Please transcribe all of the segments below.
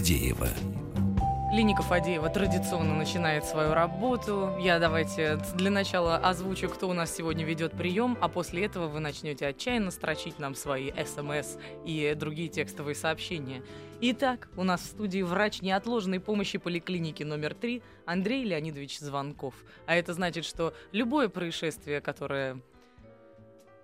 Фадеева. Клиника Фадеева традиционно начинает свою работу. Я давайте для начала озвучу, кто у нас сегодня ведет прием, а после этого вы начнете отчаянно строчить нам свои смс и другие текстовые сообщения. Итак, у нас в студии врач неотложной помощи поликлиники номер 3 Андрей Леонидович Звонков. А это значит, что любое происшествие, которое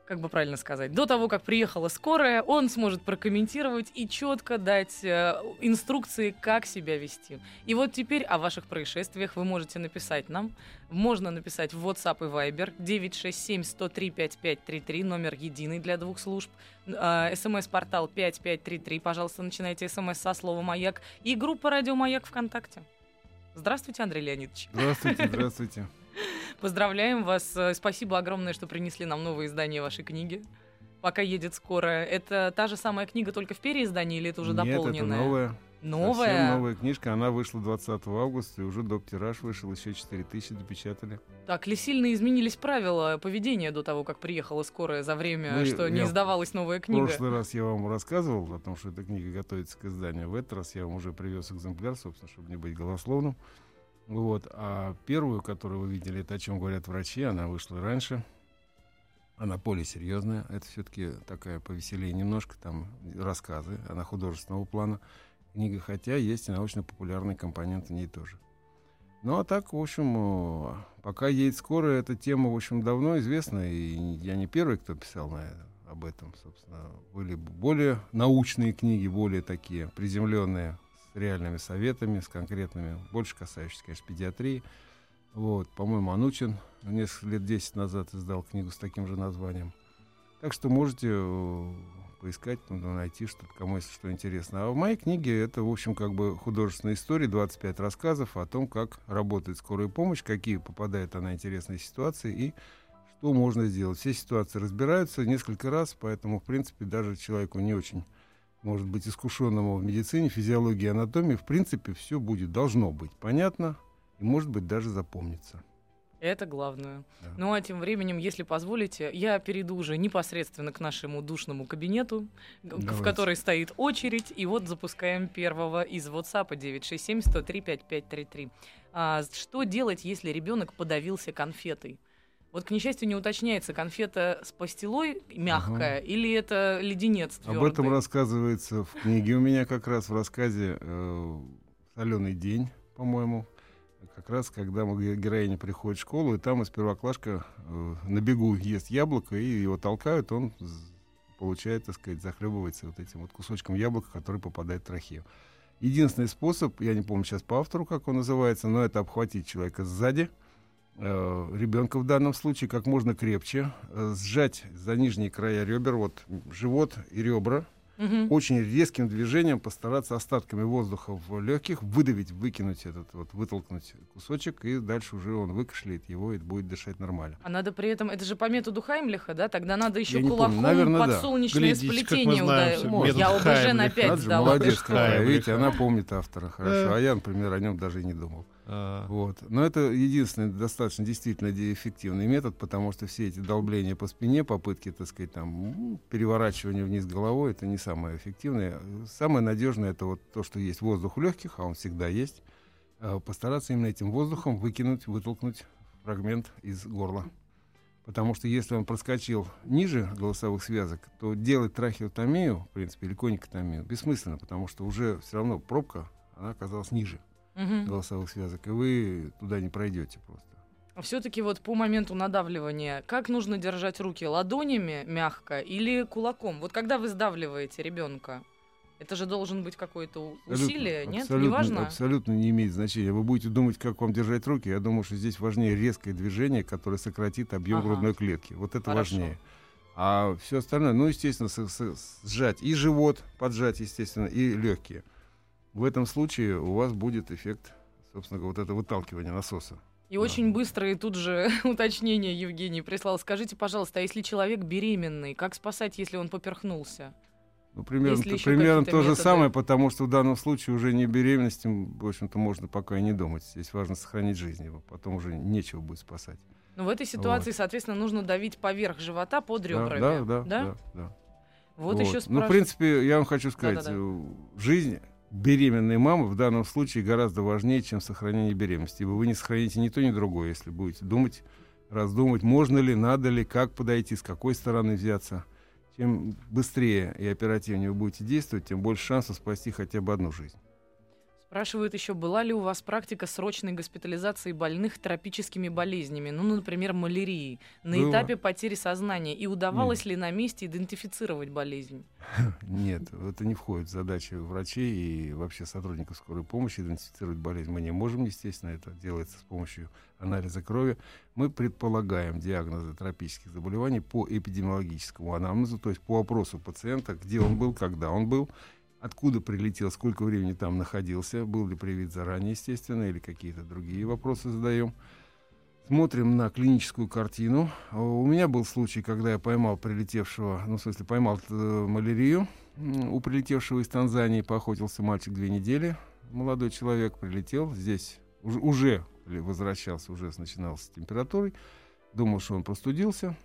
как бы правильно сказать, до того, как приехала скорая, он сможет прокомментировать и четко дать э, инструкции, как себя вести. И вот теперь о ваших происшествиях вы можете написать нам. Можно написать в WhatsApp и Viber 967-103-5533, номер единый для двух служб. Э, СМС-портал 5533, пожалуйста, начинайте СМС со слова «Маяк». И группа «Радио Маяк» ВКонтакте. Здравствуйте, Андрей Леонидович. Здравствуйте, здравствуйте. Поздравляем вас. Э, Спасибо огромное, что принесли нам новое издание вашей книги. Пока едет скорая. Это та же самая книга, только в переиздании, или это уже Нет, дополненная? это новая. Новая? Совсем новая книжка. Она вышла 20 августа, и уже доп-тираж вышел, еще 4 тысячи допечатали. Так, ли сильно изменились правила поведения до того, как приехала скорая за время, Ну, что не издавалась новая В книга? прошлый раз я вам рассказывал о том, что эта книга готовится к изданию. В этот раз я вам уже привез экземпляр, собственно, чтобы не быть голословным. Вот. А первую, которую вы видели, это о чем говорят врачи, она вышла раньше. Она более серьезная. Это все-таки такая повеселее немножко, там рассказы, она художественного плана. Книга, хотя есть и научно-популярный компонент в ней тоже. Ну а так, в общем, э, пока едет скорая, эта тема, в общем, давно известна, и я не первый, кто писал на это, об этом, собственно. Были более научные книги, более такие приземленные, реальными советами, с конкретными, больше касающиеся, конечно, педиатрии. Вот, по-моему, Анучин несколько лет 10 назад издал книгу с таким же названием. Так что можете э, поискать, ну, найти что-то, кому если что интересно. А в моей книге это, в общем, как бы художественная история, 25 рассказов о том, как работает скорая помощь, какие попадает она интересные ситуации и что можно сделать. Все ситуации разбираются несколько раз, поэтому, в принципе, даже человеку не очень, может быть, искушенному в медицине, физиологии, анатомии, в принципе, все будет, должно быть понятно и, может быть, даже запомнится. Это главное. Да. Ну а тем временем, если позволите, я перейду уже непосредственно к нашему душному кабинету, г- в Давайте. которой стоит очередь, и вот запускаем первого из WhatsApp 967-103-5533. А, что делать, если ребенок подавился конфетой? Вот, к несчастью, не уточняется, конфета с пастилой мягкая или это леденец Об этом рассказывается в книге у меня как раз в рассказе э, «Соленый день», по-моему. Как раз, когда героиня приходит в школу, и там из первоклашка э, на бегу ест яблоко, и его толкают, он получает, так сказать, захлебывается вот этим вот кусочком яблока, который попадает в трахею. Единственный способ, я не помню сейчас по автору, как он называется, но это обхватить человека сзади, ребенка в данном случае, как можно крепче, э, сжать за нижние края ребер, вот живот и ребра, Мгм. очень резким движением постараться остатками воздуха в легких выдавить, выкинуть этот вот, вытолкнуть кусочек, и дальше уже он выкашляет его и будет дышать нормально. А надо при этом, это же по методу Хаймлиха, да? Тогда надо еще Я кулаком наверное, под да. солнечное Глядите, сплетение ударить. Я ОБЖ на Хаймлиха. 5 Надо же, сдала. молодец какая, видите, она помнит автора хорошо, а я, например, о нем даже и не думал. А, Вот. Но это единственный достаточно действительно де- эффективный метод, потому что все эти долбления по спине, попытки, так сказать, там, переворачивания вниз головой, это не самое эффективное. Самое надежное это вот то, что есть воздух в легких, а он всегда есть. А Постараться именно этим воздухом выкинуть, вытолкнуть фрагмент из горла. Потому что если он проскочил ниже голосовых связок, то делать трахеотомию, в принципе, или коникотомию, бессмысленно, потому что уже все равно пробка, она оказалась ниже Мгм. голосовых связок, и вы туда не пройдете просто. Все-таки вот по моменту надавливания, как нужно держать руки ладонями мягко или кулаком? Вот когда вы сдавливаете ребенка, это же должен быть какое-то усилие, нет? абсолютно, Неважно? абсолютно не имеет значения. Вы будете думать, как вам держать руки. Я думаю, что здесь важнее резкое движение, которое сократит объем Ага. грудной клетки. Вот это Хорошо. важнее. А все остальное, ну, естественно, с- с- сжать и живот, поджать, естественно, и легкие. В этом случае у вас будет эффект, собственно говоря, вот это выталкивание насоса. И очень быстро и тут же уточнение Евгений прислал. Скажите, пожалуйста, а если человек беременный, как спасать, если он поперхнулся? Ну, примерно, то, примерно то же методы? самое, потому что в данном случае уже не беременности, в общем-то, можно пока и не думать. Здесь важно сохранить жизнь его, потом уже нечего будет спасать. Ну, в этой ситуации, соответственно, нужно давить поверх живота под Да, ребрами. Да, да, да. да. Вот, еще Ну, в спрашивают. принципе, я вам хочу сказать, Да-да-да. э, жизнь беременной мамы в данном случае гораздо важнее, чем сохранение беременности. Ибо вы не сохраните ни то, ни другое, если будете думать, раздумывать, можно ли, надо ли, как подойти, с какой стороны взяться. Чем быстрее и оперативнее вы будете действовать, тем больше шансов спасти хотя бы одну жизнь. Спрашивают еще, была ли у вас практика срочной госпитализации больных тропическими болезнями, ну, например, малярией, на Было. этапе потери сознания, и удавалось ли на месте идентифицировать болезнь? Нет, это не входит в задачи врачей и вообще сотрудников скорой помощи идентифицировать болезнь. Мы не можем, естественно, это делается с помощью анализа крови. Мы предполагаем диагнозы тропических заболеваний по эпидемиологическому анамнезу, то есть по опросу пациента, где он был, когда он был, откуда прилетел, сколько времени там находился, был ли привит заранее, естественно, или какие-то другие вопросы задаем. Смотрим на клиническую картину. У меня был случай, когда я поймал прилетевшего, ну, в смысле, поймал э, малярию у прилетевшего из Танзании. Поохотился мальчик две недели. Молодой человек прилетел. Здесь уже, возвращался, уже начинался с температурой. Думал, что он простудился.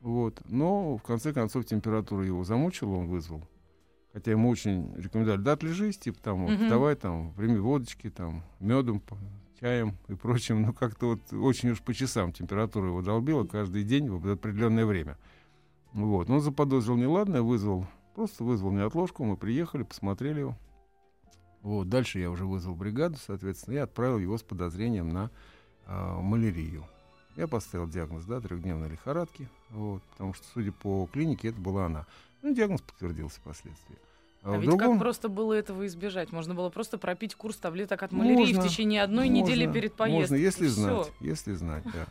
Вот. Но, в конце концов, температура его замучила, он вызвал. Хотя ему очень рекомендовали, да, отлежись, типа, там, вот, Мгм. давай, там, прими водочки, там, медом, чаем и прочим. Ну, как-то вот очень уж по часам температура его долбила каждый день в определенное время. Вот. Но он заподозрил неладное, вызвал, просто вызвал неотложку, мы приехали, посмотрели его. Вот. Дальше я уже вызвал бригаду, соответственно, и отправил его с подозрением на а, малярию. Я поставил диагноз, да, трехдневной лихорадки, вот, потому что, судя по клинике, это была она. Ну, диагноз подтвердился впоследствии. А, в ведь другом- как просто было этого избежать? Можно было просто пропить курс таблеток от малярии Можно, в течение одной можно, недели перед поездкой. Можно, если знать, если знать, да.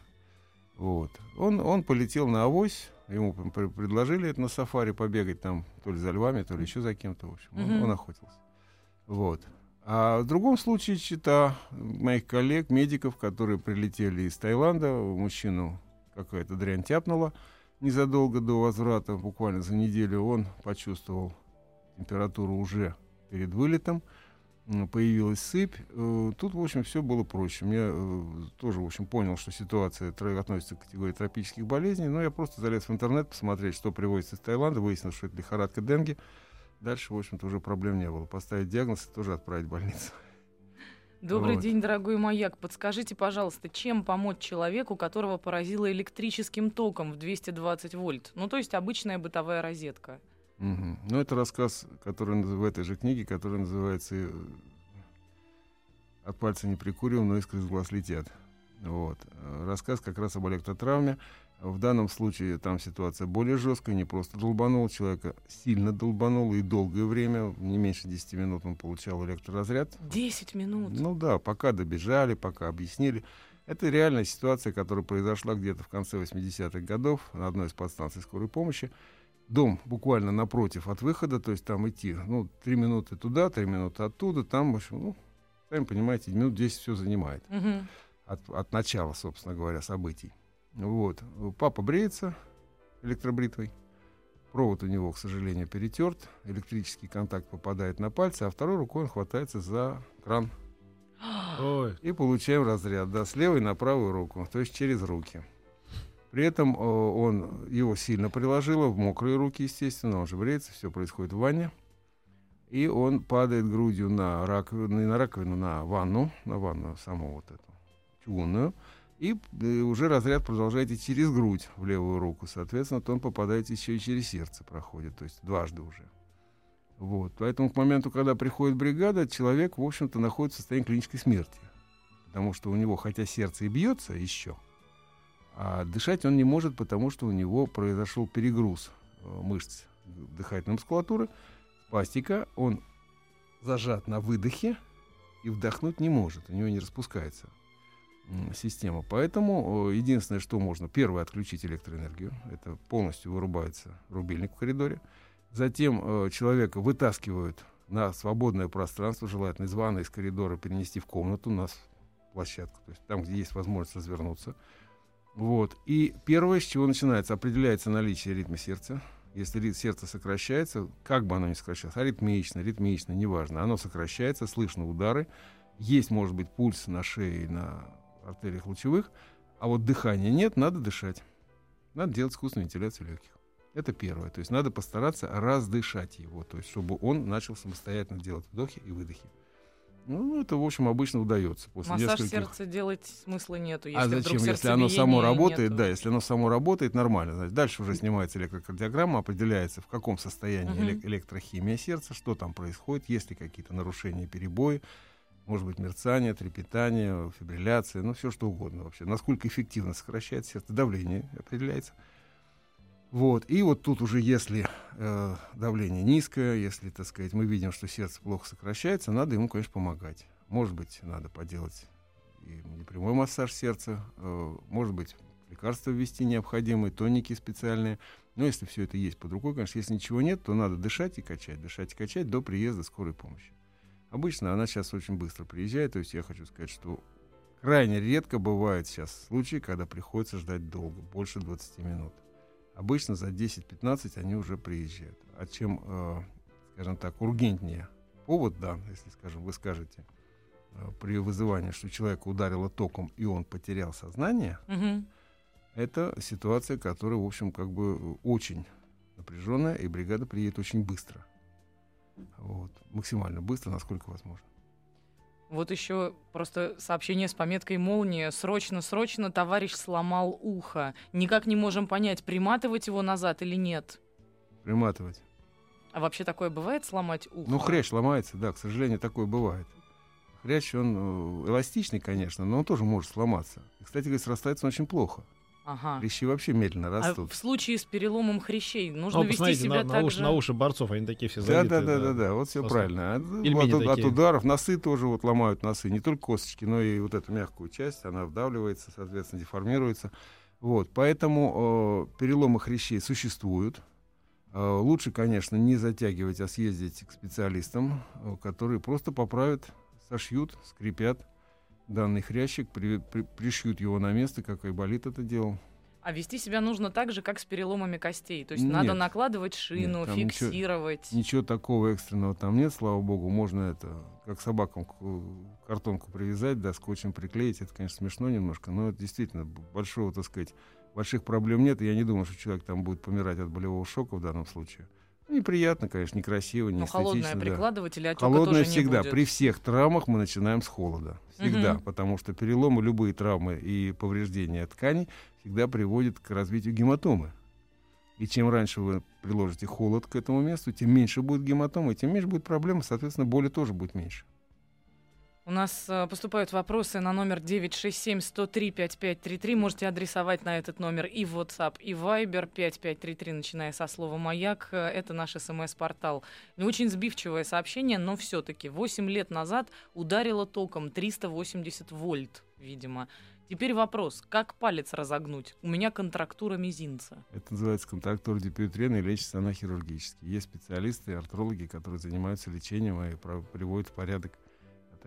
Вот. Он, он полетел на авось, ему предложили это на сафари побегать там, то ли за львами, то ли еще за кем-то, в общем. Он, он охотился. Вот. А в другом случае чита моих коллег, медиков, которые прилетели из Таиланда, мужчину какая-то дрянь тяпнула незадолго до возврата, буквально за неделю он почувствовал температуру уже перед вылетом, появилась сыпь. Э, Тут, в общем, все было проще. Я э, тоже, в общем, понял, что ситуация относится к категории тропических болезней, но я просто залез в интернет посмотреть, что привозится из Таиланда, выяснилось, что это лихорадка денге. Дальше, в общем-то, уже проблем не было. Поставить диагноз и тоже отправить в больницу. Добрый Вот. день, дорогой маяк. Подскажите, пожалуйста, чем помочь человеку, которого поразило электрическим током в 220 вольт? Ну, то есть обычная бытовая розетка. Мгм. Ну, это рассказ, который в этой же книге, который называется э, «От пальца не прикуриваем, но искры из глаз летят». Вот. Э, Рассказ как раз об электротравме. В данном случае там ситуация более жесткая, не просто долбанул человека, сильно долбанул, и долгое время, не меньше 10 минут он получал электроразряд. 10 минут. Ну да, пока добежали, пока объяснили. Это реальная ситуация, которая произошла где-то в конце 80-х годов на одной из подстанций скорой помощи. Дом буквально напротив от выхода, то есть там идти, ну, три минуты туда, три минуты оттуда, там, в общем, ну, сами понимаете, минут 10 все занимает Мгм. от, от начала, собственно говоря, событий. Вот. Папа бреется электробритвой. Провод у него, к сожалению, перетерт. Электрический контакт попадает на пальцы, а второй рукой он хватается за кран. Ой, И получаем разряд, да, с левой на правую руку, то есть через руки. При этом э, он его сильно приложило, в мокрые руки, естественно, он же бреется, все происходит в ванне. И он падает грудью на раковину, на раковину, на ванну, на ванну саму вот эту, чугунную. И э, уже разряд продолжает идти через грудь в левую руку. Соответственно, то он попадает еще и через сердце проходит, то есть дважды уже. Вот. Поэтому к моменту, когда приходит бригада, человек, в общем-то, находится в состоянии клинической смерти. Потому что у него, хотя сердце и бьется еще, а дышать он не может, потому что у него произошел перегруз э, мышц дыхательной мускулатуры, спастика, он зажат на выдохе и вдохнуть не может, у него не распускается. Система. Поэтому единственное, что можно, первое, отключить электроэнергию. Это полностью вырубается рубильник в коридоре. Затем э, человека вытаскивают на свободное пространство, желательно из ванны, из коридора перенести в комнату, у нас площадку, то есть там, где есть возможность развернуться. Вот. И первое, с чего начинается, определяется наличие ритма сердца. Если ритм сердца сокращается, как бы оно ни сокращалось, аритмично, ритмично, неважно, оно сокращается, слышно удары, есть, может быть, пульс на шее, на артериях лучевых, а вот дыхания нет, надо дышать. Надо делать искусственную вентиляцию легких. Это первое. То есть надо постараться раздышать его, то есть чтобы он начал самостоятельно делать вдохи и выдохи. Ну, это, в общем, обычно удается. После Массаж нескольких... сердца делать смысла нету. Если а зачем, если оно само работает, нету. да, если оно само работает, нормально. Значит, дальше уже снимается электрокардиограмма, определяется, в каком состоянии угу. электрохимия сердца, что там происходит, есть ли какие-то нарушения, перебои, может быть, мерцание, трепетание, фибрилляция, ну, все что угодно вообще. Насколько эффективно сокращает сердце, давление определяется. Вот. И вот тут уже, если э, давление низкое, если, так сказать, мы видим, что сердце плохо сокращается, надо ему, конечно, помогать. Может быть, надо поделать и непрямой массаж сердца, э, может быть, лекарства ввести необходимые, тоники специальные. Но если все это есть под рукой, конечно, если ничего нет, то надо дышать и качать, дышать и качать до приезда скорой помощи. Обычно она сейчас очень быстро приезжает, то есть я хочу сказать, что крайне редко бывает сейчас случаи, когда приходится ждать долго, больше 20 минут. Обычно за 10-15 они уже приезжают. А чем, э, скажем так, ургентнее повод, да, если, скажем, вы скажете э, при вызывании, что человека ударило током и он потерял сознание, угу. это ситуация, которая, в общем, как бы очень напряженная, и бригада приедет очень быстро. Вот, максимально быстро, насколько возможно. Вот еще просто сообщение с пометкой «Молния». Срочно, срочно товарищ сломал ухо. Никак не можем понять, приматывать его назад или нет. Приматывать. А вообще такое бывает сломать ухо? Ну, хрящ ломается, да, к сожалению, такое бывает. Хрящ, он э, эластичный, конечно, но он тоже может сломаться. И, кстати говоря, срастается он очень плохо. Ага. Хрящи вообще медленно а растут. А в случае с переломом хрящей нужно ну, вести себя на, так на, уши, же... на уши борцов, они такие все забитые. Да, да, да, да, да, вот все правильно. От, от, от ударов носы тоже вот ломают носы, не только косточки, но и вот эту мягкую часть, она вдавливается, соответственно, деформируется. Вот, поэтому э, переломы хрящей существуют. Э, лучше, конечно, не затягивать, а съездить к специалистам, э, которые просто поправят, сошьют, скрепят данный хрящик, при, при, пришьют его на место, как и болит это делал. А вести себя нужно так же, как с переломами костей. То есть нет, надо накладывать шину, нет, фиксировать. Ничего, ничего такого экстренного там нет, слава богу. Можно это, как собакам картонку привязать, да, скотчем приклеить. Это, конечно, смешно немножко, но это действительно большого, так сказать, больших проблем нет. И я не думаю, что человек там будет помирать от болевого шока в данном случае. Неприятно, конечно, некрасиво, не Но холодное прикладывать или Холодное тоже всегда. Не будет. При всех травмах мы начинаем с холода. Всегда. Угу. Потому что переломы, любые травмы и повреждения тканей всегда приводят к развитию гематомы. И чем раньше вы приложите холод к этому месту, тем меньше будет гематомы, тем меньше будет проблем, соответственно, боли тоже будет меньше. У нас э, поступают вопросы на номер 967-103-5533. Можете адресовать на этот номер и WhatsApp, и Viber 5533, начиная со слова «Маяк». Э, это наш смс-портал. Очень сбивчивое сообщение, но все-таки 8 лет назад ударило током 380 вольт, видимо. Теперь вопрос, как палец разогнуть? У меня контрактура мизинца. Это называется контрактура дипиутрена и лечится она хирургически. Есть специалисты, артрологи, которые занимаются лечением и приводят в порядок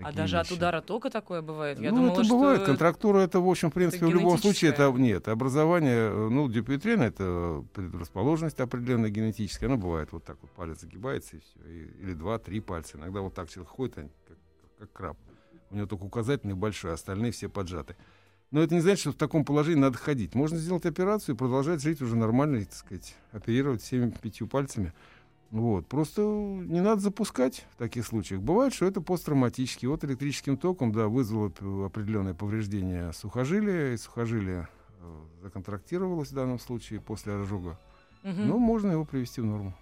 а даже вещи. от удара тока такое бывает? Я ну, думала, это бывает. Контрактура это, в общем, в принципе, в любом случае, это нет. Образование, э, ну, дипютрен это предрасположенность определенная генетическая. Она бывает вот так вот, палец загибается и все. И, или два-три пальца. Иногда вот так человек ходит, как, как, как краб. У него только указательный большой, а остальные все поджаты. Но это не значит, что в таком положении надо ходить. Можно сделать операцию и продолжать жить уже нормально, так сказать, оперировать всеми пятью пальцами. Вот. Просто не надо запускать в таких случаях. Бывает, что это посттравматический. Вот электрическим током да, вызвало определенное повреждение сухожилия, и сухожилие э, законтрактировалось в данном случае после ожога. Угу. Но можно его привести в норму.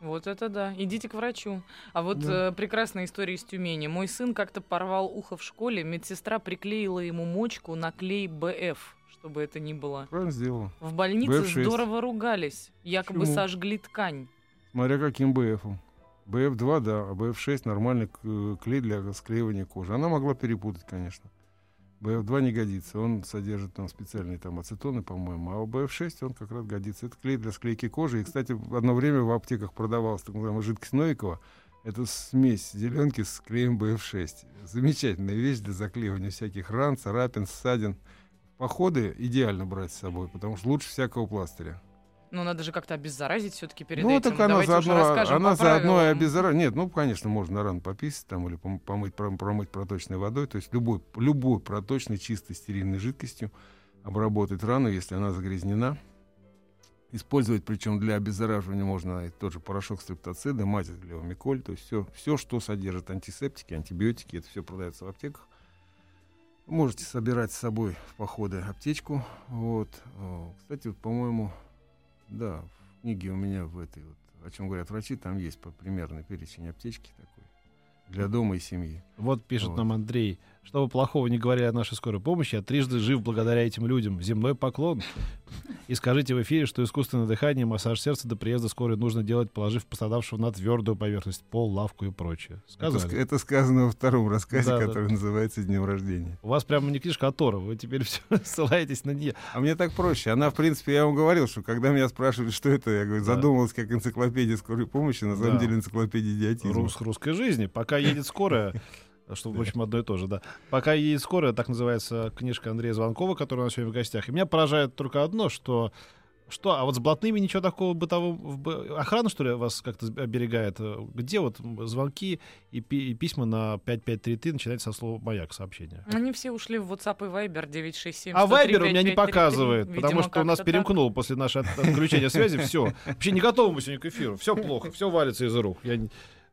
Вот это да. Идите к врачу. А вот да. э, прекрасная история из Тюмени. Мой сын как-то порвал ухо в школе, медсестра приклеила ему мочку на клей БФ чтобы это ни было. Правильно сделала. В больнице BF6. здорово ругались. Якобы Почему? сожгли ткань. Смотря каким БФом. БФ-2, да, а БФ-6 нормальный клей для склеивания кожи. Она могла перепутать, конечно. БФ2 не годится. Он содержит там специальные там ацетоны, по-моему. А у БФ6 он как раз годится. Это клей для склейки кожи. И, кстати, одно время в аптеках продавалась так называемая жидкость Новикова. Это смесь зеленки с клеем БФ6. Замечательная вещь для заклеивания всяких ран, царапин, ссадин. Походы идеально брать с собой, потому что лучше всякого пластыря. Ну, надо же как-то обеззаразить все-таки перед ну, этим. так она Давайте заодно, она заодно и обеззаразит. Нет, ну, конечно, можно ран пописать там или пом- помыть, пром- промыть проточной водой. То есть любой, любой проточной, чистой, стерильной жидкостью обработать рану, если она загрязнена. Использовать, причем для обеззараживания можно тот же порошок стрептоцида, мазь для левомиколь. То есть все, все, что содержит антисептики, антибиотики, это все продается в аптеках. Можете собирать с собой в походы аптечку. Вот. О, Кстати, вот, по-моему, да, в книге у меня в этой вот, о чем говорят врачи, там есть примерный перечень аптечки такой для дома и семьи. Вот пишет Вот. нам Андрей. Что вы плохого не говорили о нашей скорой помощи, я трижды жив благодаря этим людям. Земной поклон. И скажите в эфире, что искусственное дыхание, массаж сердца до приезда скорой нужно делать, положив пострадавшего на твердую поверхность, пол, лавку и прочее. Это, ск- Сказали. это сказано во втором рассказе, Да, да. который называется «Днем рождения». У вас прямо не книжка, а Тора. Вы теперь все ссылаетесь на нее. А мне так проще. Она, в принципе, я вам говорил, что когда меня спрашивали, что это, я говорю, Да. как энциклопедия скорой помощи, на самом Да. деле энциклопедия идиотизма. Рус, русской жизни. Пока едет скорая, что, в общем, одно и то же, да. Пока едет скорая, так называется книжка Андрея Звонкова, который у нас сегодня в гостях. И меня поражает только одно, что что, а вот с блатными ничего такого бытового... Охрана, что ли, вас как-то оберегает? Где вот звонки и, пи- и письма на 5533 начинаются со слова «Маяк» сообщения? Они все ушли в WhatsApp и Viber 967 А 103 Вайбер у меня не 5533. показывает, потому Видимо, что у нас перемкнуло после нашего от- отключения связи. Все. Вообще не готовы мы сегодня к эфиру. Все плохо, все валится из рук. Я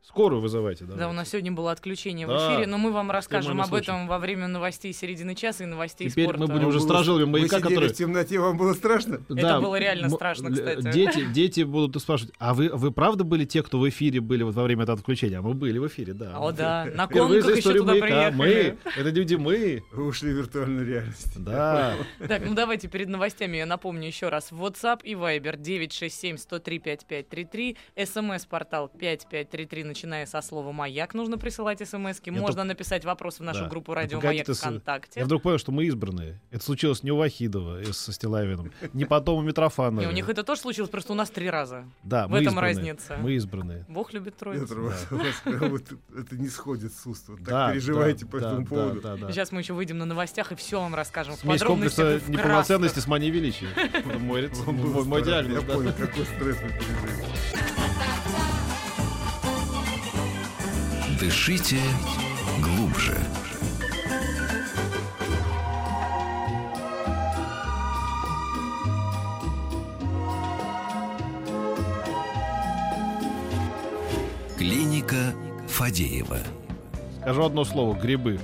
Скорую вызывайте. Да, давайте. у нас сегодня было отключение в Да. эфире, но мы вам расскажем об этом во время новостей середины часа и новостей Теперь спорта. мы будем уже Вы маяка, который... в темноте, вам было страшно? Это было реально страшно, л- кстати. Дети, дети будут спрашивать, а вы, вы правда были те, кто в эфире были вот во время этого отключения? А мы были в эфире, да. О, да, на конках еще туда маяка. приехали. Мы, это люди мы. Вы ушли в виртуальную реальность. Да. Так, ну давайте перед новостями я напомню еще раз. WhatsApp и Viber 967-103-5533. СМС-портал 5533, начиная со слова «Маяк». Нужно присылать смс-ки. Я Можно написать вопрос в нашу Да. группу Ну, «Радио погоди Маяк» ты ВКонтакте. Я вдруг понял, что мы избранные. Это случилось не у Вахидова со Стилавиным, не потом у Митрофанова. Не, у них это тоже случилось, просто у нас три раза. Да, в мы этом разница. Мы избранные. Бог любит троицу. Это не сходит с уст. Так переживаете по этому поводу. Сейчас мы еще выйдем на новостях и все вам расскажем. в Смесь комплекса неполноценности с манией величия. Мой, диагноз. Я понял, какой стресс вы пережили. Дышите глубже. Клиника Фадеева. Скажу одно слово. Грибы.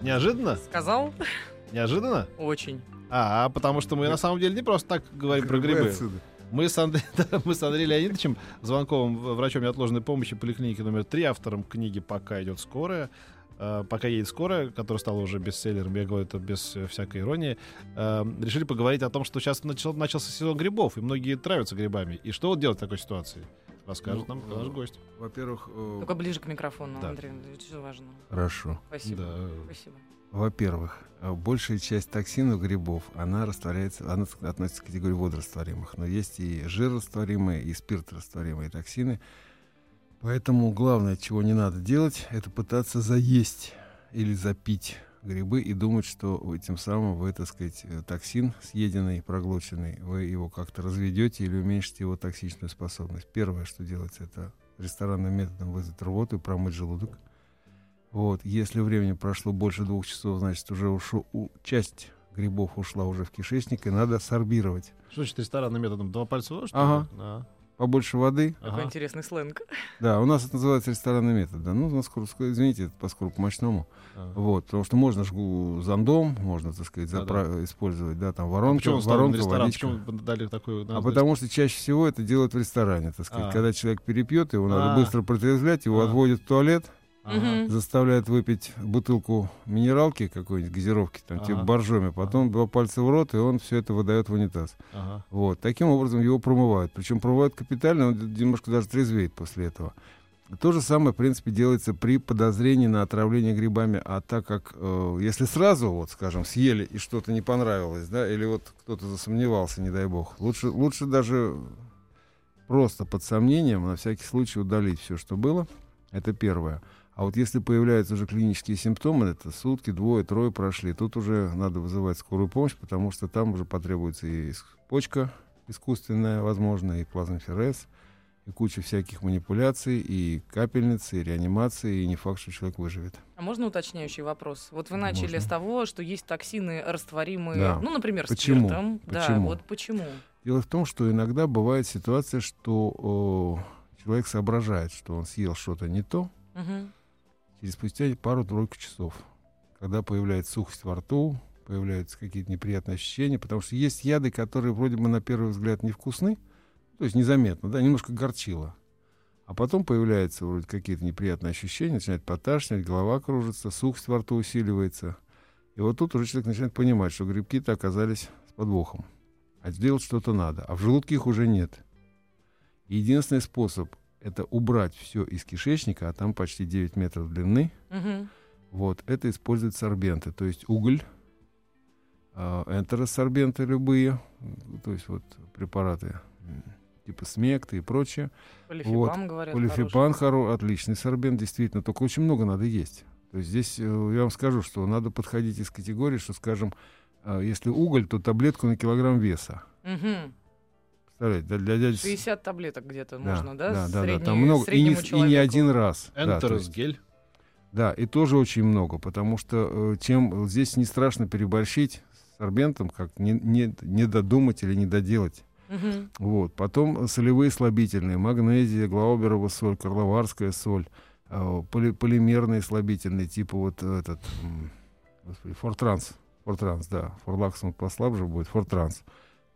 Неожиданно? Сказал? Неожиданно? Очень. А, потому что мы на самом деле не просто так говорим про Грибы грибы. отсюда. Мы с, Андре- да, мы с Андреем Леонидовичем, звонковым врачом неотложной помощи поликлиники номер 3, автором книги «Пока идет скорая», э, «Пока едет скорая», которая стала уже бестселлером, я говорю это без э, всякой иронии, э, решили поговорить о том, что сейчас начал, начался сезон грибов, и многие травятся грибами. И что вот делать в такой ситуации? Расскажет Ну, нам э, наш гость. Во-первых, э, Только ближе к микрофону, Да. Андрей. Это очень важно. хорошо. Спасибо. Да. Спасибо. Во-первых, э, большая часть токсинов грибов, она растворяется, она относится к категории водорастворимых. Но есть и жирорастворимые, и спирторастворимые токсины. Поэтому главное, чего не надо делать, это пытаться заесть или запить грибы и думать, что вы тем самым вы, так сказать, э, токсин съеденный, проглоченный, вы его как-то разведете или уменьшите его токсичную способность. Первое, что делается, это ресторанным методом вызвать рвоту и промыть желудок. Вот, если времени прошло больше двух часов, значит, уже ушло, у, часть грибов ушла уже в кишечник, и надо сорбировать. Что значит ресторанным методом? Два пальца в что Ага. ли? А. Побольше воды. Какой Ага. интересный сленг. Да, у нас это называется ресторанный метод. Да. Ну, насколько, извините, это поскольку мощному. А. Вот, потому что можно жгу зондом, можно, так сказать, запра- использовать, да, там А воронка, почему воронка, ресторан? водичка. Почему дали такую А назвать? потому что чаще всего это делают в ресторане, так сказать. А. Когда человек перепьет, его надо А. быстро протрезвлять, его А. отводят в туалет, Ага. Мгм. заставляют выпить бутылку минералки какой-нибудь, газировки, там, типа Ага. боржоми, потом два пальца в рот, и он все это выдает в унитаз. Ага. Вот. Таким образом его промывают. Причем промывают капитально, он немножко даже трезвеет после этого. То же самое, в принципе, делается при подозрении на отравление грибами. А так как, э, если сразу, вот, скажем, съели и что-то не понравилось, да, или вот кто-то засомневался, не дай бог, лучше, лучше даже просто под сомнением на всякий случай удалить все, что было. Это первое. А вот если появляются уже клинические симптомы, это сутки, двое, трое прошли, тут уже надо вызывать скорую помощь, потому что там уже потребуется и почка искусственная, возможно, и плазмоферез, и куча всяких манипуляций, и капельницы, и реанимации, и не факт, что человек выживет. А можно уточняющий вопрос? Вот вы начали Можно. с того, что есть токсины растворимые, Да. ну, например, Почему? спиртом. Да, Почему? вот почему. Дело в том, что иногда бывает ситуация, что о, человек соображает, что он съел что-то не то, Мгм. Через спустя пару-тройку часов, когда появляется сухость во рту, появляются какие-то неприятные ощущения, потому что есть яды, которые вроде бы на первый взгляд невкусны, то есть незаметно, да, немножко горчило. А потом появляются вроде какие-то неприятные ощущения, начинает поташнивать, голова кружится, сухость во рту усиливается. И вот тут уже человек начинает понимать, что грибки-то оказались с подвохом. А сделать что-то надо. А в желудке их уже нет. Единственный способ — это убрать все из кишечника, а там почти 9 метров длины, Мгм. вот, это используют сорбенты, то есть уголь, э, энтеросорбенты любые, то есть вот препараты типа смекты и прочее. Полифипам, говорят. Полифипан хоро- отличный сорбент, действительно, только очень много надо есть. То есть здесь э, я вам скажу, что надо подходить из категории, что, скажем, э, если уголь, то таблетку на килограмм веса. хороший. Представляете, для, для дяди... с- 60 таблеток где-то Да, можно, да? Да, да, да, там много. И не, и не один раз. Да, то есть- Энтеросгель. Да, и тоже очень много, потому что э, чем э, здесь не страшно переборщить с сорбентом, как не, не, не додумать или не доделать. Мгм. Вот. Потом солевые слабительные, магнезия, глауберова соль, карловарская соль, э, поли- полимерные слабительные, типа вот этот, господи, фортранс, фортранс, да, форлаксом послабже будет, фортранс.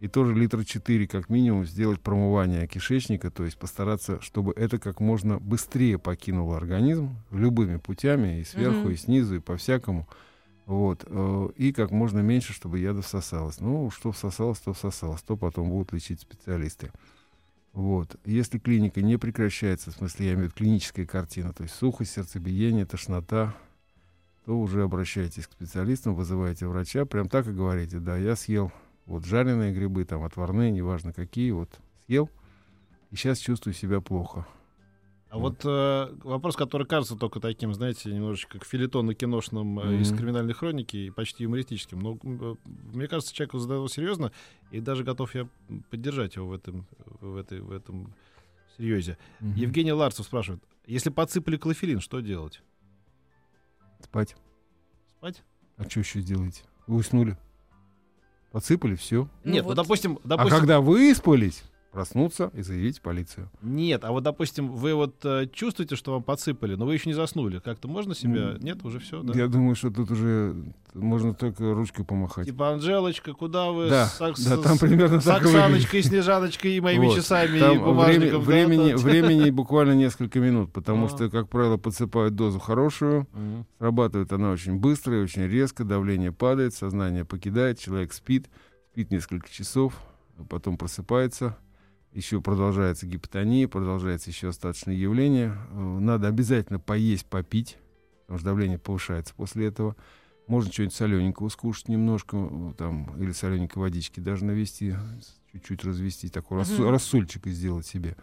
И тоже литра 4 как минимум сделать промывание кишечника, то есть постараться, чтобы это как можно быстрее покинуло организм любыми путями, и сверху, Мгм. и снизу, и по-всякому. Вот. э, И как можно меньше, чтобы яда всосалось. Ну, что всосалось, то всосалось. То потом будут лечить специалисты. Вот. Если клиника не прекращается, в смысле, я имею в виду клиническая картина, то есть сухость, сердцебиение, тошнота, то уже обращайтесь к специалистам, вызывайте врача, прям так и говорите, да, я съел вот жареные грибы, там отварные, неважно какие, вот съел, и сейчас чувствую себя плохо. А вот э, вопрос, который кажется только таким, знаете, немножечко как филитон киношным э, из Мгм. криминальной хроники и почти юмористическим. Но э, мне кажется, человек задал его серьезно, и даже готов я поддержать его в этом, в этой, в этом серьезе. Мгм. Евгений Ларцев спрашивает, если подсыпали клофелин, что делать? Спать. Спать? А что еще делаете? Вы уснули? Подсыпали, все. Ну Нет, ну, вот. допустим, А допустим, когда выспались, проснуться и заявить в полицию. нет, а вот, допустим, вы вот э, чувствуете, что вам подсыпали, но вы еще не заснули. Как-то можно себя? М, Нет, уже все, да? Я думаю, что тут уже можно только ручкой помахать. Типа, Анжелочка, куда вы Да, с, да, там примерно с так и выглядит. Оксаночкой, Снежаночкой и моими Вот. часами и Там время- бумажником? да, времени, да? времени буквально несколько минут, потому А. что, как правило, подсыпают дозу хорошую, Мгм. срабатывает она очень быстро и очень резко, давление падает, сознание покидает, человек спит, спит несколько часов, а потом просыпается, еще продолжается гипотония, продолжается еще остаточное явление. Э, Надо обязательно поесть, попить, потому что давление повышается после этого. Можно что-нибудь солененького скушать немножко, э, там, или солененькой водички даже навести, чуть-чуть развести, такой Мгм. рассольчик сделать себе.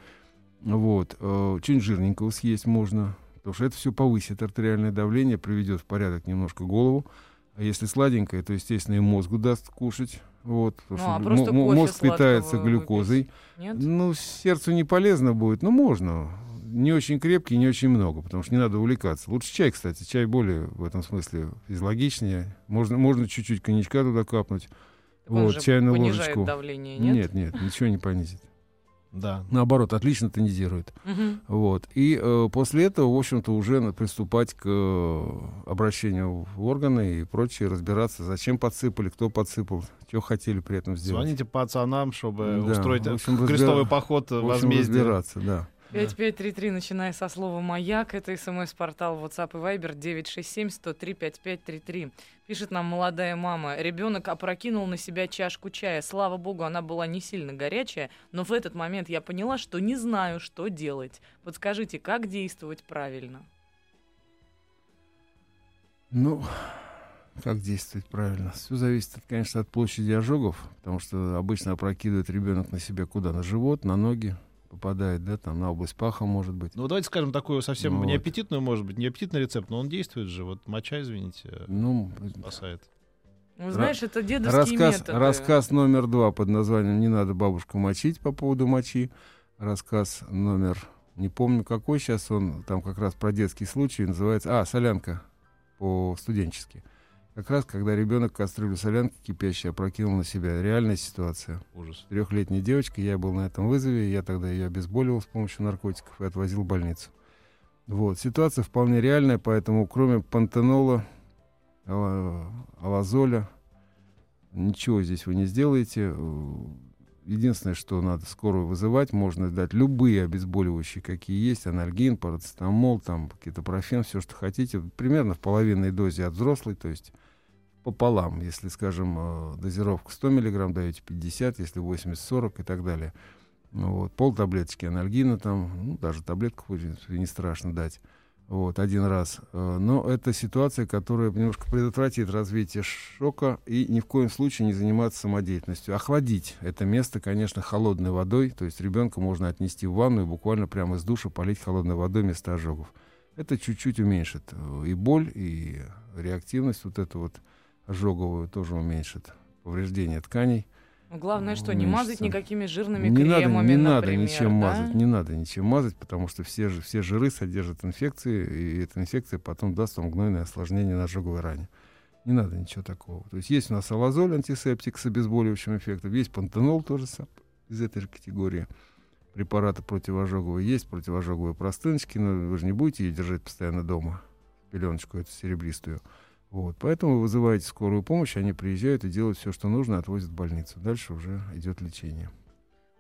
Вот. э, Что-нибудь жирненького съесть можно, потому что это все повысит артериальное давление, приведет в порядок немножко голову. А если сладенькое, то, естественно, и мозгу даст кушать. Вот, Ну, а просто мозг питается глюкозой. Нет? Ну, сердцу не полезно будет, но можно. Не очень крепкий, не очень много, потому что не надо увлекаться. Лучше чай, кстати. Чай более в этом смысле физиологичнее. Можно, можно чуть-чуть коньячка туда капнуть. Так вот, чайную ложечку. давление, нет? Нет, нет, ничего не понизит. Да. Наоборот, отлично тонизирует. Мгм. Вот. И э, после этого, в общем-то, уже приступать к э, обращению в органы и прочее, разбираться, зачем подсыпали, кто подсыпал, что хотели при этом сделать. Звоните пацанам, чтобы Да, устроить в общем, крестовый разбира- поход В общем, возмездия. разбираться, да. 5533, начиная со слова «Маяк». Это смс-портал WhatsApp и Viber 967-103-5533. Пишет нам молодая мама. Ребенок опрокинул на себя чашку чая. Слава богу, она была не сильно горячая, но в этот момент я поняла, что не знаю, что делать. Подскажите, как действовать правильно? Ну, как действовать правильно? Все зависит, от, конечно, от площади ожогов, потому что обычно опрокидывает ребенок на себя куда? На живот, на ноги попадает, да, там на область паха, может быть. Ну, давайте скажем такую совсем Ну вот. неаппетитную, может быть, неаппетитный рецепт, но он действует же. Вот моча, извините, Ну, спасает. Ну, знаешь, это дедовские рассказ, методы. рассказ номер два под названием «Не надо бабушку мочить» по поводу мочи. Рассказ номер, не помню какой сейчас он, там как раз про детский случай, называется, а, солянка по-студенчески. Как раз, когда ребенок кастрюлю солянки кипящей опрокинул на себя. Реальная ситуация. Ужас. Трехлетняя девочка, я был на этом вызове, я тогда ее обезболивал с помощью наркотиков и отвозил в больницу. Вот, ситуация вполне реальная, поэтому кроме пантенола, ала- алазоля, ничего здесь вы не сделаете. Единственное, что надо скорую вызывать, можно дать любые обезболивающие, какие есть, анальгин, парацетамол, там, кетопрофен, все, что хотите, примерно в половинной дозе от взрослой, то есть пополам. Если, скажем, э, дозировка 100 мг, даете 50, если 80-40 и так далее. Ну, вот, пол таблеточки анальгина, там, ну, даже таблетку принципе, не страшно дать. Вот, один раз. Э, Но это ситуация, которая немножко предотвратит развитие шока и ни в коем случае не заниматься самодеятельностью. Охладить это место, конечно, холодной водой. То есть ребенка можно отнести в ванну и буквально прямо из душа полить холодной водой вместо ожогов. Это чуть-чуть уменьшит э, и боль, и реактивность вот эту вот ожоговую тоже уменьшит. Повреждение тканей. Ну, Главное, что не уменьшится. мазать никакими жирными Не надо, кремами, не надо например, ничем да? мазать, не надо ничем мазать, потому что все, же- все жиры содержат инфекции, и эта инфекция потом даст вам гнойное осложнение на ожоговой ране. Не надо ничего такого. То есть есть у нас алазоль, антисептик с обезболивающим эффектом, есть пантенол тоже сам, из этой же категории препараты противоожоговые, есть противоожоговые простыночки, но вы же не будете ее держать постоянно дома, пеленочку эту серебристую. Вот, поэтому вы вызываете скорую помощь, они приезжают и делают все, что нужно, отвозят в больницу. Дальше уже идет лечение.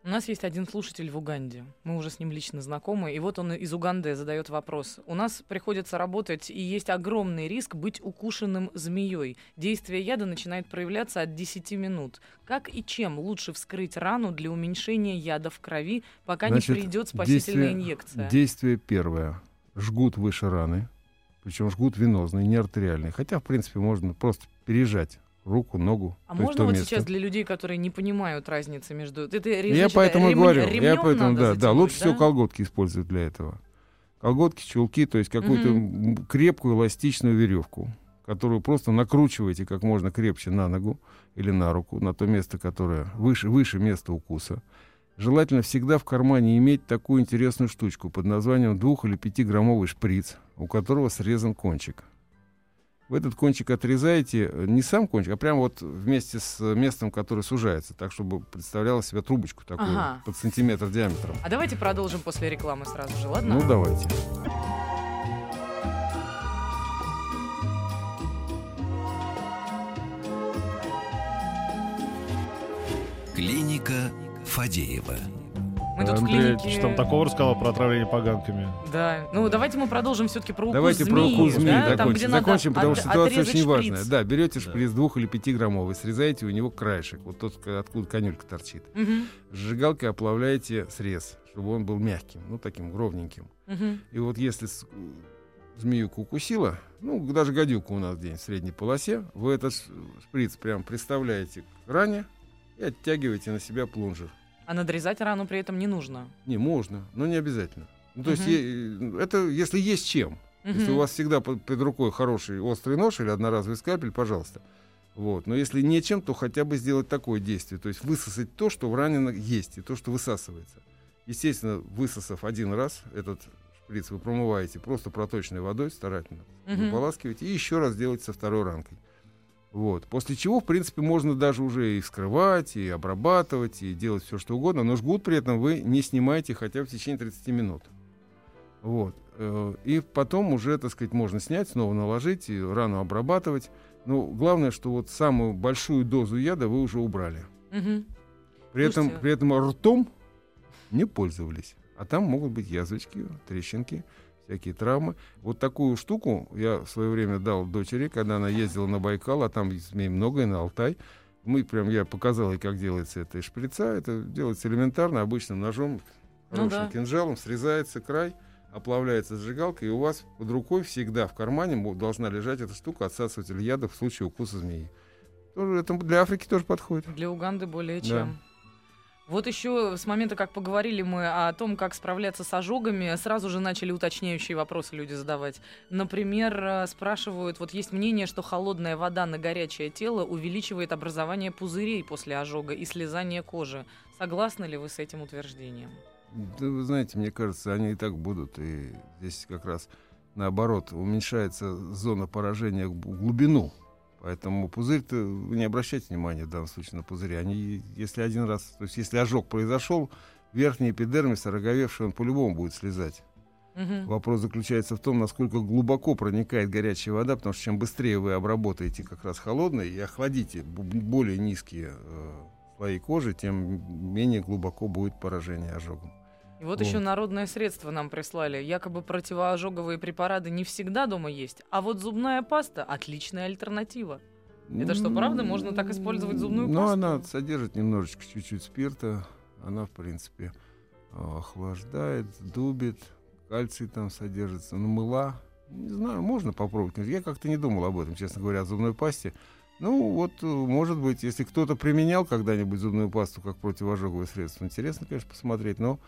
У нас есть один слушатель в Уганде. Мы уже с ним лично знакомы. И вот он из Уганды задает вопрос. У нас приходится работать, и есть огромный риск быть укушенным змеей. Действие яда начинает проявляться от 10 минут. Как и чем лучше вскрыть рану для уменьшения яда в крови, пока Значит, не придет спасительная действие- инъекция? Действие первое. Жгут выше раны. Причем жгут венозный, не артериальный. Хотя, в принципе, можно просто пережать руку, ногу. А то можно вот место. сейчас для людей, которые не понимают разницы между... Это, ре- Я значит, поэтому ремень- говорю. Я ремнем поэтому, надо да, да, затянуть, лучше всего да? колготки используют для этого. Колготки, чулки, то есть какую-то м, крепкую эластичную веревку, которую просто накручиваете как можно крепче на ногу или на руку, на то место, которое выше, выше места укуса. Желательно всегда в кармане иметь такую интересную штучку под названием 2 или 5-граммовый шприц, у которого срезан кончик. Вы этот кончик отрезаете, э, не сам кончик, а прямо вот вместе с э, местом, которое сужается, так, чтобы представляла себя трубочку такую, Ага. под сантиметр диаметром. А давайте продолжим после рекламы сразу же, ладно? Ну, давайте. Фадеева. Мы тут в Андрей, клинике... что там такого рассказал про отравление поганками? Да. Ну, давайте мы продолжим все-таки про укус Давайте про змеи, укус змеи да, там, закончим. надо Закончим, потому от- что ситуация очень шприц. важная. Да, берете Да. шприц двух или пятиграммовый, срезаете у него краешек, вот тот, откуда конюлька торчит. Мгм, Сжигалкой оплавляете срез, чтобы он был мягким, ну, таким ровненьким. мгм. И вот если змеюка укусила, ну, даже гадюка у нас где в средней полосе, вы этот шприц прям приставляете к ране и оттягиваете на себя плунжер. А надрезать рану при этом не нужно. Не, можно, но не обязательно. Ну, то есть е- это если есть чем. Если Мгм. у вас всегда под, под рукой хороший острый нож или одноразовый скальпель, пожалуйста. Вот. Но если нечем, то хотя бы сделать такое действие. То есть высосать то, что в раненом есть, и то, что высасывается. Естественно, высосав один раз этот шприц, вы промываете просто проточной водой, старательно Мгм. выполаскиваете, и еще раз делаете со второй ранкой. Вот. После чего, в принципе, можно даже уже и вскрывать, и обрабатывать, и делать все, что угодно, но жгут при этом вы не снимаете хотя бы в течение 30 минут. Вот. Э, И потом уже, так сказать, можно снять, снова наложить, и рану обрабатывать. Но главное, что вот самую большую дозу яда вы уже убрали. Мгм. При этом, при этом ртом не пользовались. А там могут быть язвочки, трещинки, всякие травмы. Вот такую штуку я в свое время дал дочери, когда она ездила на Байкал, а там змей много, и на Алтай. Мы прям, я показал ей, как делается это из шприца. Это делается элементарно, обычным ножом, Ну хорошим да. кинжалом, срезается край, оплавляется зажигалкой, и у вас под рукой всегда в кармане должна лежать эта штука, отсасыватель яда в случае укуса змеи. Тоже, это для Африки тоже подходит. Для Уганды более Да. Вот еще с момента, как поговорили мы о том, как справляться с ожогами, сразу же начали уточняющие вопросы люди задавать. Например, э, спрашивают, вот есть мнение, что холодная вода на горячее тело увеличивает образование пузырей после ожога и слезание кожи. Согласны ли вы с этим утверждением? Да вы знаете, мне кажется, они и так будут. И здесь как раз наоборот уменьшается зона поражения в глубину. Поэтому пузырь-то, не обращайте внимания в данном случае на пузыри. Они, если один раз, то есть если ожог произошел, верхний эпидермис, ороговевший, он по-любому будет слезать. Мгм. Вопрос заключается в том, насколько глубоко проникает горячая вода, потому что чем быстрее вы обработаете как раз холодной и охладите более низкие э, слои кожи, тем менее глубоко будет поражение ожогом. И вот Вот. еще народное средство нам прислали. Якобы противоожоговые препараты не всегда дома есть, а вот зубная паста отличная альтернатива. Это что, правда? Можно так использовать зубную Ну, пасту? она содержит немножечко, чуть-чуть спирта. Она, в принципе, охлаждает, дубит. Кальций там содержится. Ну, мыла. Не знаю, можно попробовать. Я как-то не думал об этом, честно говоря, о зубной пасте. Ну, вот, э, может быть, если кто-то применял когда-нибудь зубную пасту как противоожоговое средство, интересно, конечно, посмотреть, но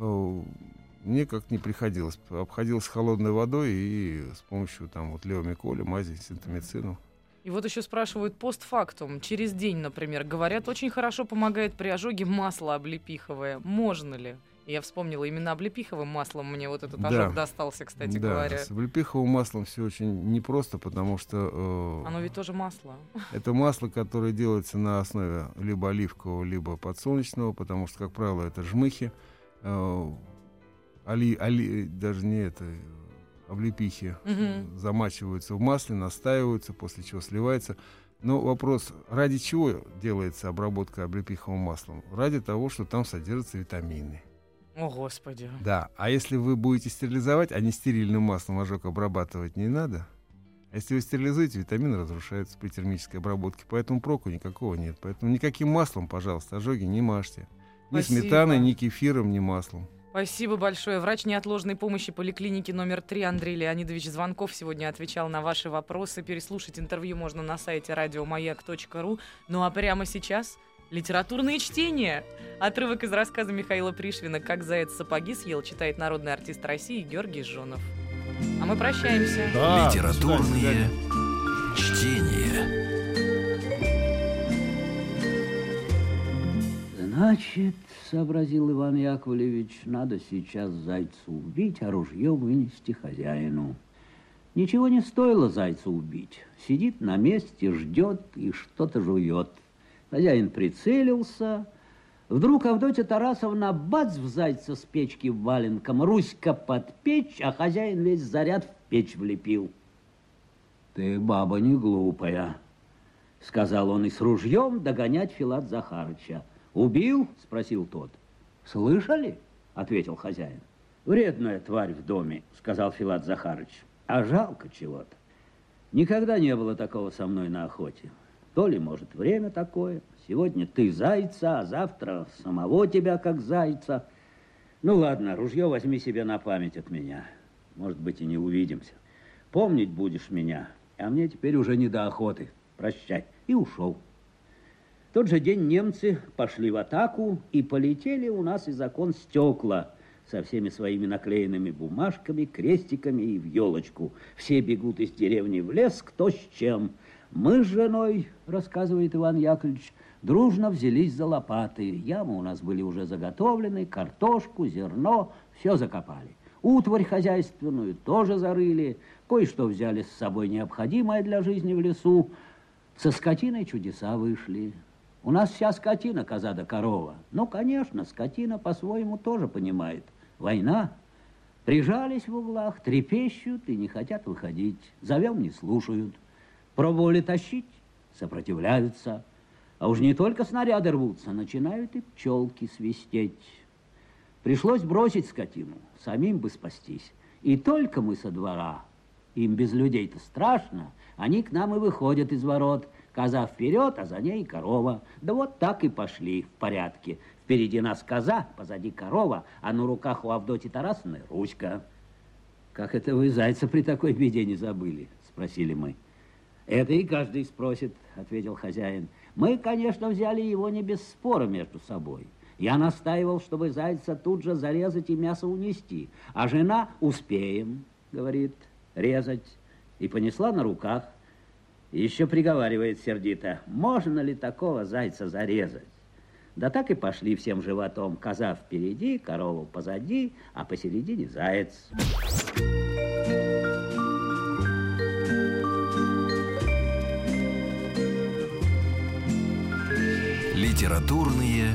мне как не приходилось. Обходилось холодной водой и с помощью там вот леомиколя, мази, синтомицину. И вот еще спрашивают постфактум. Через день, например, говорят, очень хорошо помогает при ожоге масло облепиховое. Можно ли? Я вспомнила, именно облепиховым маслом мне вот этот Да. ожог достался, кстати да, говоря. с облепиховым маслом все очень непросто, потому что э, Оно ведь тоже масло. это масло, которое делается на основе либо оливкового, либо подсолнечного, потому что, как правило, это жмыхи, оли, оли- даже не это, э, облепихи Мгм. замачиваются в масле, настаиваются, после чего сливается. Но вопрос, ради чего делается обработка облепиховым маслом? Ради того, что там содержатся витамины. О, Господи. Да, а если вы будете стерилизовать, а не стерильным маслом ожог обрабатывать не надо, а если вы стерилизуете, витамины разрушаются при термической обработке, поэтому проку никакого нет. Поэтому никаким маслом, пожалуйста, ожоги не мажьте. Ни Спасибо. сметаной, ни кефиром, ни маслом. Спасибо большое. Врач неотложной помощи поликлиники номер 3 Андрей Леонидович Звонков сегодня отвечал на ваши вопросы. Переслушать интервью можно на сайте радиомаяк.ру. Ну а прямо сейчас литературные чтения. Отрывок из рассказа Михаила Пришвина «Как заяц сапоги съел» читает народный артист России Георгий Жонов. А мы прощаемся. Да, Литературные чтения. Значит, сообразил Иван Яковлевич, надо сейчас зайца убить, а ружье вынести хозяину. Ничего не стоило зайца убить. Сидит на месте, ждет и что-то жует. Хозяин прицелился. Вдруг Авдотья Тарасовна бац в зайца с печки валенком, Руська под печь, а хозяин весь заряд в печь влепил. Ты, баба, не глупая, сказал он и с ружьем догонять Филат Захарыча. «Убил?» – спросил тот. «Слышали?» – ответил хозяин. «Вредная тварь в доме», – сказал Филат Захарыч. «А жалко чего-то. Никогда не было такого со мной на охоте. То ли, может, время такое. Сегодня ты зайца, а завтра самого тебя как зайца. Ну ладно, ружье возьми себе на память от меня. Может быть, и не увидимся. Помнить будешь меня, а мне теперь уже не до охоты. Прощай. И ушел. В тот же день немцы пошли в атаку и полетели у нас из окон стекла со всеми своими наклеенными бумажками, крестиками и в елочку. Все бегут из деревни в лес, кто с чем. Мы с женой, рассказывает Иван Яковлевич, дружно взялись за лопаты. Ямы у нас были уже заготовлены, картошку, зерно, все закопали. Утварь хозяйственную тоже зарыли, кое-что взяли с собой необходимое для жизни в лесу. Со скотиной чудеса вышли. У нас вся скотина, коза да корова. Ну, конечно, скотина по-своему тоже понимает. Война. Прижались в углах, трепещут и не хотят выходить. Зовем, не слушают. Пробовали тащить, сопротивляются. А уж не только снаряды рвутся, начинают и пчелки свистеть. Пришлось бросить скотину, самим бы спастись. И только мы со двора. Им без людей-то страшно. Они к нам и выходят из ворот. Коза вперед, а за ней корова. Да вот так и пошли в порядке. Впереди нас коза, позади корова, а на руках у Авдоти Тарасовны Руська. «Как это вы зайца при такой беде не забыли?» – спросили мы. «Это и каждый спросит», – ответил хозяин. «Мы, конечно, взяли его не без спора между собой. Я настаивал, чтобы зайца тут же зарезать и мясо унести, а жена «успеем», говорит, резать, и понесла на руках. Еще приговаривает сердито, можно ли такого зайца зарезать? Да так и пошли всем животом. Коза впереди, корова позади, а посередине заяц. Литературные